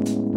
you